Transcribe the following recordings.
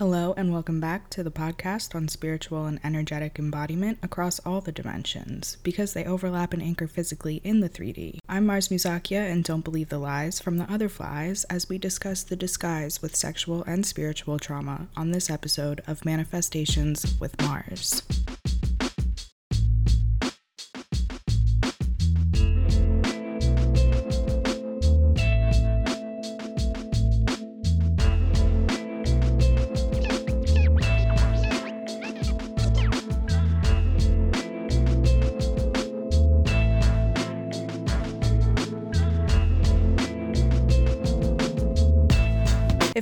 Hello, and welcome back to the podcast on spiritual and energetic embodiment across all the dimensions, because they overlap and anchor physically in the 3D. I'm Mars Musakia, and don't believe the lies from the other flies as we discuss the disguise with sexual and spiritual trauma on this episode of Manifestations with Mars.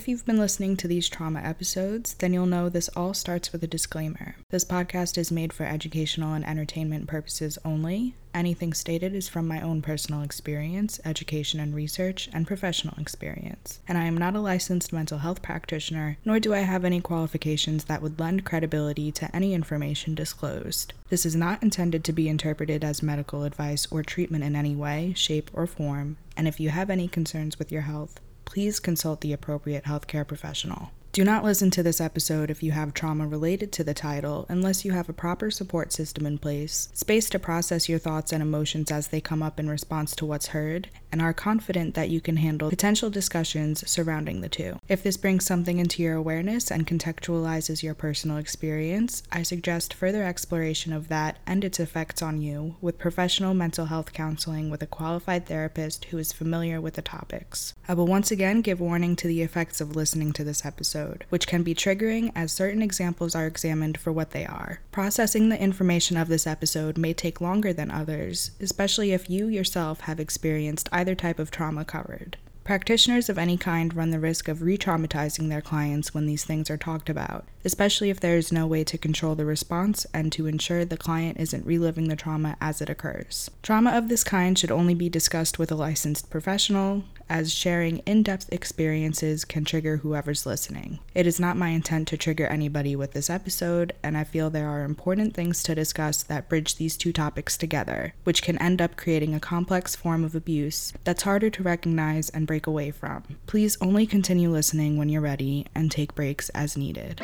If you've been listening to these trauma episodes, then you'll know this all starts with a disclaimer. This podcast is made for educational and entertainment purposes only. Anything stated is from my own personal experience, education and research, and professional experience. And I am not a licensed mental health practitioner, nor do I have any qualifications that would lend credibility to any information disclosed. This is not intended to be interpreted as medical advice or treatment in any way, shape, or form. And if you have any concerns with your health, please consult the appropriate healthcare professional. Do not listen to this episode if you have trauma related to the title unless you have a proper support system in place, space to process your thoughts and emotions as they come up in response to what's heard, and are confident that you can handle potential discussions surrounding the two. If this brings something into your awareness and contextualizes your personal experience, I suggest further exploration of that and its effects on you with professional mental health counseling with a qualified therapist who is familiar with the topics. I will once again give warning to the effects of listening to this episode, which can be triggering as certain examples are examined for what they are. Processing the information of this episode may take longer than others, especially if you yourself have experienced either type of trauma covered. Practitioners of any kind run the risk of re traumatizing their clients when these things are talked about, especially if there is no way to control the response and to ensure the client isn't reliving the trauma as it occurs. Trauma of this kind should only be discussed with a licensed professional, as sharing in depth experiences can trigger whoever's listening. It is not my intent to trigger anybody with this episode, and I feel there are important things to discuss that bridge these two topics together, which can end up creating a complex form of abuse that's harder to recognize and break away from. Please only continue listening when you're ready and take breaks as needed.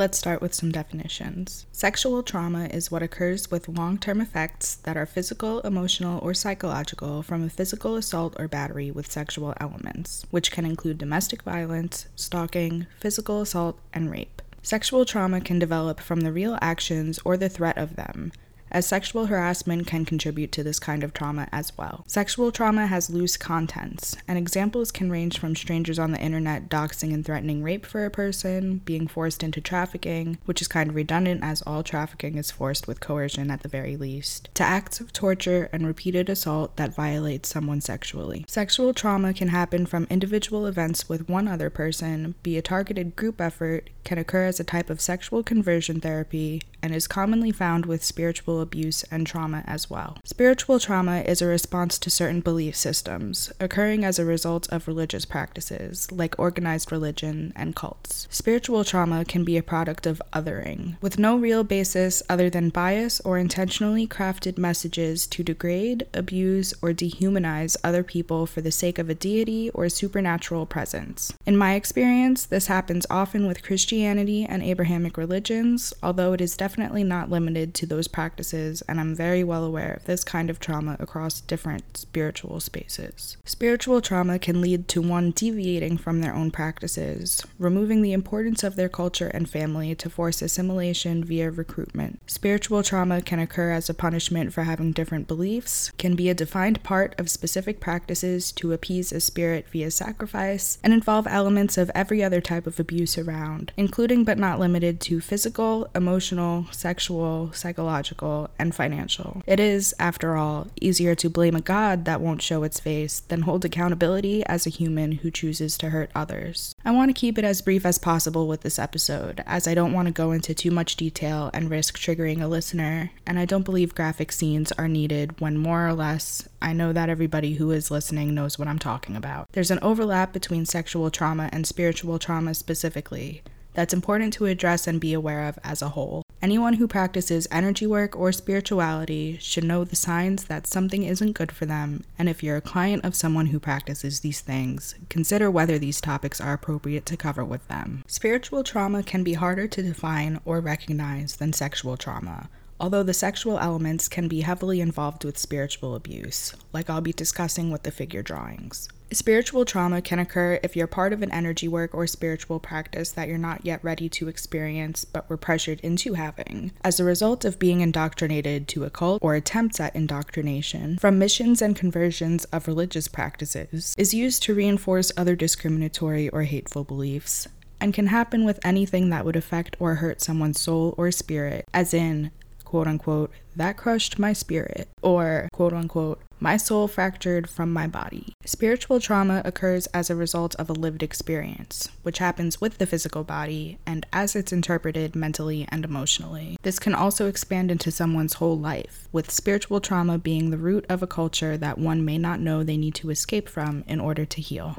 Let's start with some definitions. Sexual trauma is what occurs with long term effects that are physical, emotional, or psychological from a physical assault or battery with sexual elements, which can include domestic violence, stalking, physical assault, and rape. Sexual trauma can develop from the real actions or the threat of them, as sexual harassment can contribute to this kind of trauma as well. Sexual trauma has loose contents, and examples can range from strangers on the internet doxing and threatening rape for a person, being forced into trafficking, which is kind of redundant as all trafficking is forced with coercion at the very least, to acts of torture and repeated assault that violate someone sexually. Sexual trauma can happen from individual events with one other person, be a targeted group effort, can occur as a type of sexual conversion therapy, and is commonly found with spiritual abuse and trauma as well. Spiritual trauma is a response to certain belief systems, occurring as a result of religious practices, like organized religion and cults. Spiritual trauma can be a product of othering, with no real basis other than bias or intentionally crafted messages to degrade, abuse, or dehumanize other people for the sake of a deity or supernatural presence. In my experience, this happens often with Christianity and Abrahamic religions, although it is definitely not limited to those practices, and I'm very well aware of this kind of trauma across different spiritual spaces. Spiritual trauma can lead to one deviating from their own practices, removing the importance of their culture and family to force assimilation via recruitment. Spiritual trauma can occur as a punishment for having different beliefs, can be a defined part of specific practices to appease a spirit via sacrifice, and involve elements of every other type of abuse around, including but not limited to physical, emotional, sexual, psychological, and financial. It is, after all, easier to blame a god that won't show its face than hold accountability as a human who chooses to hurt others. I want to keep it as brief as possible with this episode, as I don't want to go into too much detail and risk triggering a listener, and I don't believe graphic scenes are needed when more or less I know that everybody who is listening knows what I'm talking about. There's an overlap between sexual trauma and spiritual trauma specifically that's important to address and be aware of as a whole. Anyone who practices energy work or spirituality should know the signs that something isn't good for them, and if you're a client of someone who practices these things, consider whether these topics are appropriate to cover with them. Spiritual trauma can be harder to define or recognize than sexual trauma although the sexual elements can be heavily involved with spiritual abuse, like I'll be discussing with the figure drawings. Spiritual trauma can occur if you're part of an energy work or spiritual practice that you're not yet ready to experience but were pressured into having. As a result of being indoctrinated to a cult or attempts at indoctrination from missions and conversions of religious practices is used to reinforce other discriminatory or hateful beliefs and can happen with anything that would affect or hurt someone's soul or spirit, as in quote unquote, that crushed my spirit, or quote unquote, my soul fractured from my body. Spiritual trauma occurs as a result of a lived experience, which happens with the physical body and as it's interpreted mentally and emotionally. This can also expand into someone's whole life, with spiritual trauma being the root of a culture that one may not know they need to escape from in order to heal.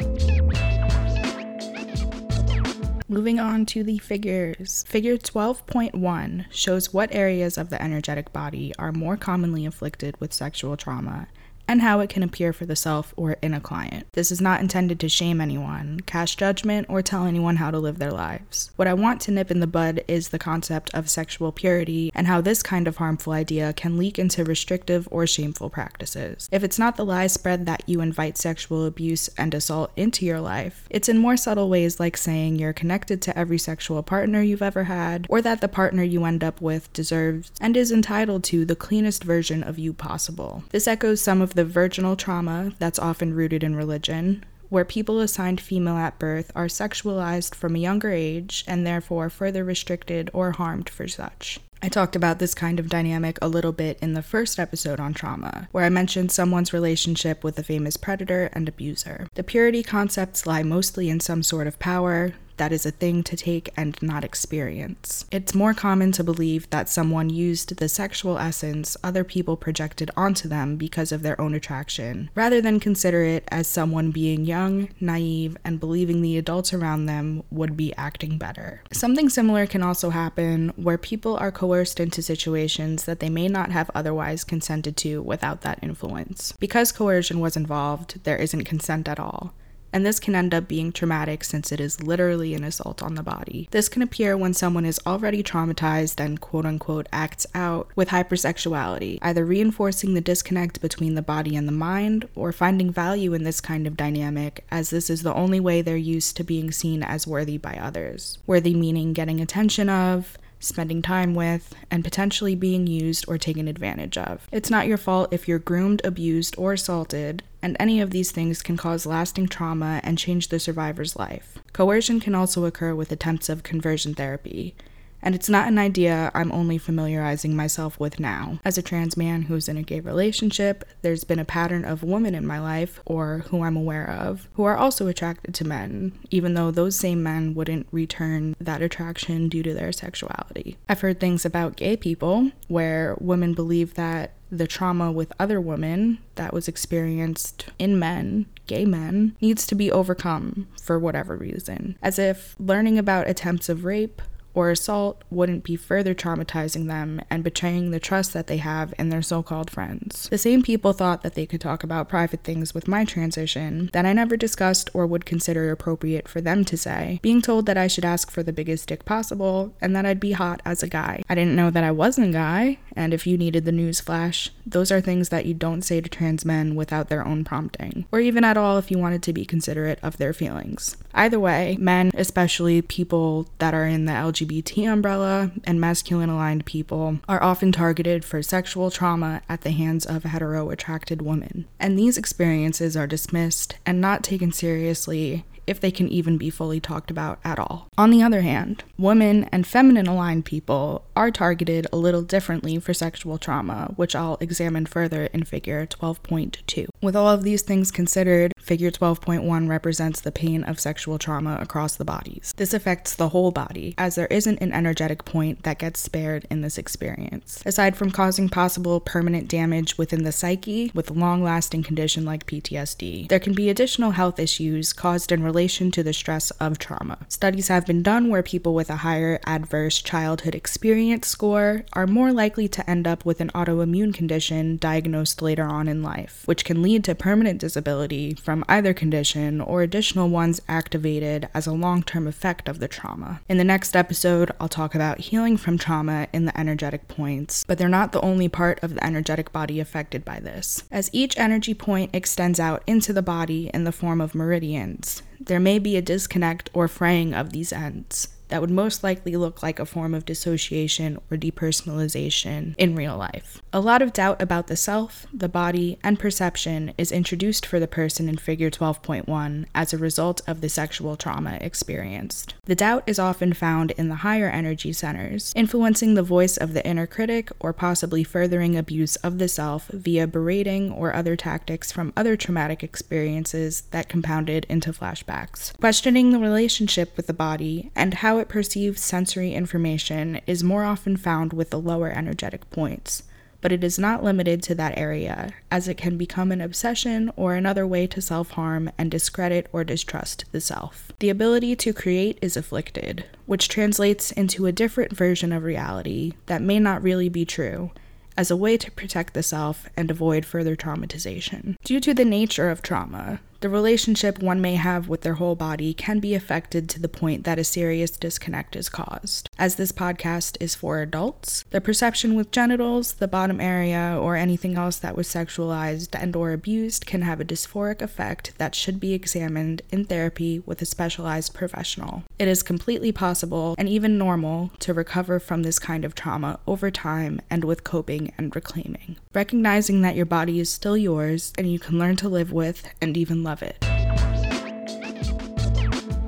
Moving on to the figures. Figure 12.1 shows what areas of the energetic body are more commonly afflicted with sexual trauma and how it can appear for the self or in a client. This is not intended to shame anyone, cast judgment, or tell anyone how to live their lives. What I want to nip in the bud is the concept of sexual purity and how this kind of harmful idea can leak into restrictive or shameful practices. If it's not the lie spread that you invite sexual abuse and assault into your life, it's in more subtle ways like saying you're connected to every sexual partner you've ever had, or that the partner you end up with deserves and is entitled to the cleanest version of you possible. This echoes some of the the virginal trauma that's often rooted in religion, where people assigned female at birth are sexualized from a younger age and therefore further restricted or harmed for such. I talked about this kind of dynamic a little bit in the first episode on trauma, where I mentioned someone's relationship with a famous predator and abuser. The purity concepts lie mostly in some sort of power, that is a thing to take and not experience. It's more common to believe that someone used the sexual essence other people projected onto them because of their own attraction, rather than consider it as someone being young, naive, and believing the adults around them would be acting better. Something similar can also happen where people are coerced into situations that they may not have otherwise consented to without that influence. Because coercion was involved, there isn't consent at all and this can end up being traumatic since it is literally an assault on the body. This can appear when someone is already traumatized and quote unquote acts out with hypersexuality, either reinforcing the disconnect between the body and the mind or finding value in this kind of dynamic as this is the only way they're used to being seen as worthy by others. Worthy meaning getting attention of, spending time with, and potentially being used or taken advantage of. It's not your fault if you're groomed, abused, or assaulted, and any of these things can cause lasting trauma and change the survivor's life. Coercion can also occur with attempts of conversion therapy, and it's not an idea I'm only familiarizing myself with now. As a trans man who's in a gay relationship, there's been a pattern of women in my life, or who I'm aware of, who are also attracted to men, even though those same men wouldn't return that attraction due to their sexuality. I've heard things about gay people where women believe that the trauma with other women that was experienced in men, gay men, needs to be overcome for whatever reason. As if learning about attempts of rape, or assault wouldn't be further traumatizing them and betraying the trust that they have in their so called friends. The same people thought that they could talk about private things with my transition that I never discussed or would consider appropriate for them to say, being told that I should ask for the biggest dick possible and that I'd be hot as a guy. I didn't know that I wasn't a guy, and if you needed the news flash, those are things that you don't say to trans men without their own prompting, or even at all if you wanted to be considerate of their feelings. Either way, men, especially people that are in the LGBT LGBT umbrella and masculine aligned people are often targeted for sexual trauma at the hands of hetero attracted women. And these experiences are dismissed and not taken seriously if they can even be fully talked about at all. On the other hand, women and feminine aligned people are targeted a little differently for sexual trauma, which I'll examine further in figure 12.2. With all of these things considered, figure 12.1 represents the pain of sexual trauma across the bodies. This affects the whole body, as there isn't an energetic point that gets spared in this experience. Aside from causing possible permanent damage within the psyche with long lasting condition like PTSD, there can be additional health issues caused in relation to the stress of trauma. Studies have been done where people with a higher adverse childhood experience score are more likely to end up with an autoimmune condition diagnosed later on in life, which can lead to permanent disability from either condition or additional ones activated as a long term effect of the trauma. In the next episode, I'll talk about healing from trauma in the energetic points, but they're not the only part of the energetic body affected by this. As each energy point extends out into the body in the form of meridians, there may be a disconnect or fraying of these ends that would most likely look like a form of dissociation or depersonalization in real life. A lot of doubt about the self, the body, and perception is introduced for the person in Figure 12.1 as a result of the sexual trauma experienced. The doubt is often found in the higher energy centers, influencing the voice of the inner critic or possibly furthering abuse of the self via berating or other tactics from other traumatic experiences that compounded into flashbacks. Questioning the relationship with the body and how it perceives sensory information is more often found with the lower energetic points, but it is not limited to that area, as it can become an obsession or another way to self harm and discredit or distrust the self. The ability to create is afflicted, which translates into a different version of reality that may not really be true as a way to protect the self and avoid further traumatization. Due to the nature of trauma, the relationship one may have with their whole body can be affected to the point that a serious disconnect is caused. As this podcast is for adults, the perception with genitals, the bottom area, or anything else that was sexualized and or abused can have a dysphoric effect that should be examined in therapy with a specialized professional. It is completely possible and even normal to recover from this kind of trauma over time and with coping and reclaiming. Recognizing that your body is still yours and you can learn to live with and even love love it.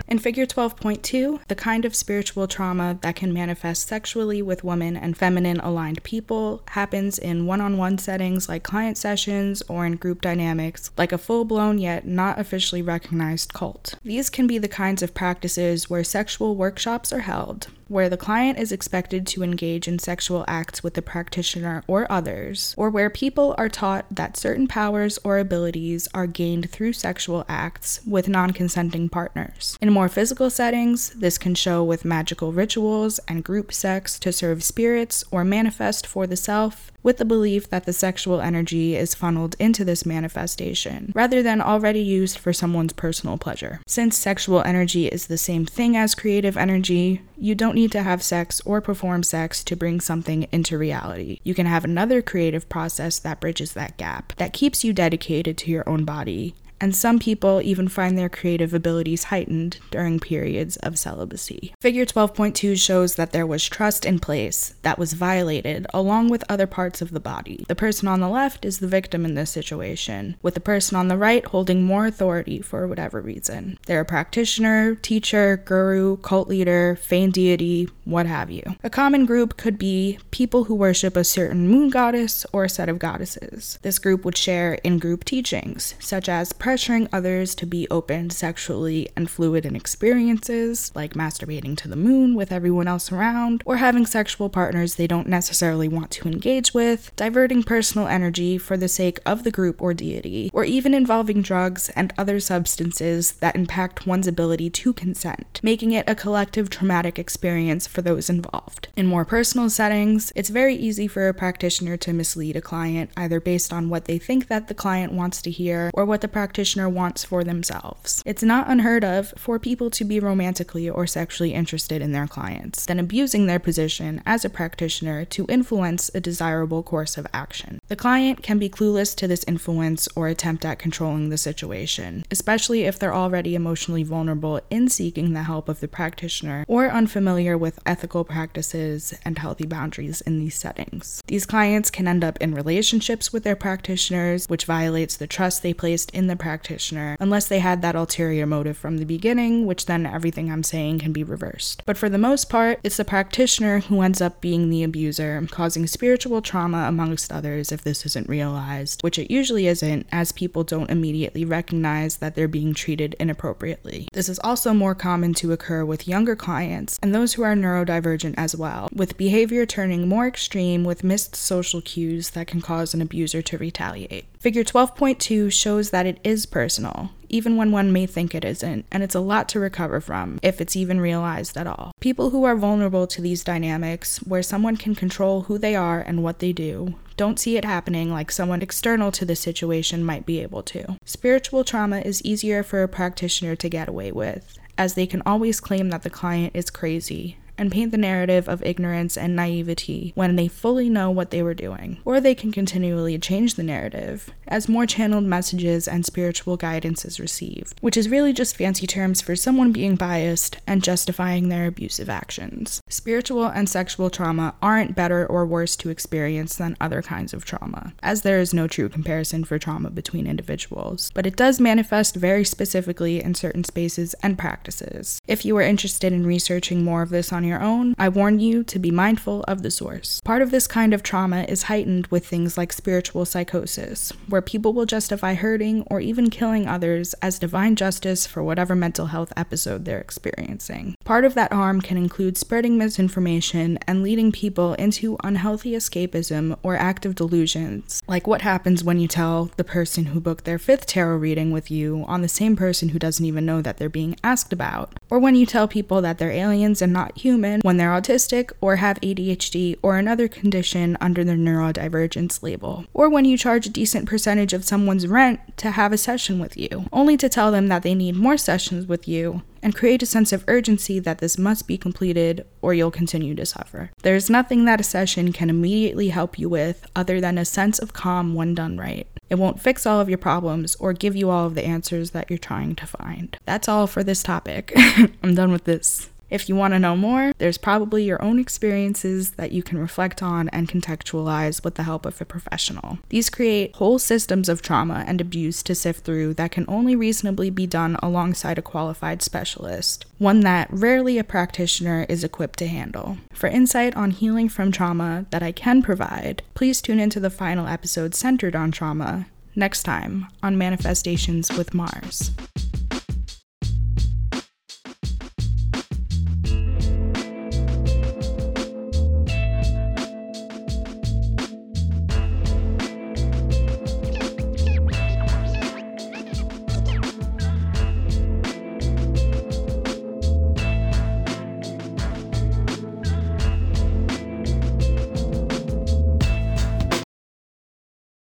In Figure 12.2, the kind of spiritual trauma that can manifest sexually with women and feminine aligned people happens in one on one settings like client sessions or in group dynamics, like a full blown yet not officially recognized cult. These can be the kinds of practices where sexual workshops are held, where the client is expected to engage in sexual acts with the practitioner or others, or where people are taught that certain powers or abilities are gained through sexual acts with non consenting partners. In more physical settings, this can show with magical rituals and group sex to serve spirits or manifest for the self, with the belief that the sexual energy is funneled into this manifestation, rather than already used for someone's personal pleasure. Since sexual energy is the same thing as creative energy, you don't need to have sex or perform sex to bring something into reality. You can have another creative process that bridges that gap, that keeps you dedicated to your own body, and some people even find their creative abilities heightened during periods of celibacy. Figure 12.2 shows that there was trust in place that was violated along with other parts of the body. The person on the left is the victim in this situation, with the person on the right holding more authority for whatever reason. They're a practitioner, teacher, guru, cult leader, feigned deity, what have you. A common group could be people who worship a certain moon goddess or a set of goddesses. This group would share in group teachings, such as pressuring others to be open sexually and fluid in experiences, like masturbating to the moon with everyone else around, or having sexual partners they don't necessarily want to engage with, diverting personal energy for the sake of the group or deity, or even involving drugs and other substances that impact one's ability to consent, making it a collective traumatic experience for those involved. In more personal settings, it's very easy for a practitioner to mislead a client either based on what they think that the client wants to hear or what the practitioner practitioner wants for themselves. It's not unheard of for people to be romantically or sexually interested in their clients, then abusing their position as a practitioner to influence a desirable course of action. The client can be clueless to this influence or attempt at controlling the situation, especially if they're already emotionally vulnerable in seeking the help of the practitioner or unfamiliar with ethical practices and healthy boundaries in these settings. These clients can end up in relationships with their practitioners, which violates the trust they placed in the practitioner unless they had that ulterior motive from the beginning, which then everything I'm saying can be reversed. But for the most part, it's the practitioner who ends up being the abuser, causing spiritual trauma amongst others if this isn't realized, which it usually isn't, as people don't immediately recognize that they're being treated inappropriately. This is also more common to occur with younger clients and those who are neurodivergent as well, with behavior turning more extreme with missed social cues that can cause an abuser to retaliate. Figure 12.2 shows that it is personal, even when one may think it isn't, and it's a lot to recover from, if it's even realized at all. People who are vulnerable to these dynamics, where someone can control who they are and what they do, don't see it happening like someone external to the situation might be able to. Spiritual trauma is easier for a practitioner to get away with, as they can always claim that the client is crazy and paint the narrative of ignorance and naivety when they fully know what they were doing. Or they can continually change the narrative as more channeled messages and spiritual guidance is received, which is really just fancy terms for someone being biased and justifying their abusive actions. Spiritual and sexual trauma aren't better or worse to experience than other kinds of trauma, as there is no true comparison for trauma between individuals, but it does manifest very specifically in certain spaces and practices. If you are interested in researching more of this on your own, I warn you to be mindful of the source. Part of this kind of trauma is heightened with things like spiritual psychosis, where people will justify hurting or even killing others as divine justice for whatever mental health episode they're experiencing. Part of that harm can include spreading misinformation and leading people into unhealthy escapism or active delusions, like what happens when you tell the person who booked their fifth tarot reading with you on the same person who doesn't even know that they're being asked about, or when you tell people that they're aliens and not human when they're autistic or have ADHD or another condition under the neurodivergence label, or when you charge a decent percentage of someone's rent to have a session with you, only to tell them that they need more sessions with you and create a sense of urgency that this must be completed or you'll continue to suffer. There's nothing that a session can immediately help you with other than a sense of calm when done right. It won't fix all of your problems or give you all of the answers that you're trying to find. That's all for this topic. I'm done with this. If you want to know more, there's probably your own experiences that you can reflect on and contextualize with the help of a professional. These create whole systems of trauma and abuse to sift through that can only reasonably be done alongside a qualified specialist, one that rarely a practitioner is equipped to handle. For insight on healing from trauma that I can provide, please tune into the final episode centered on trauma next time on Manifestations with Mars.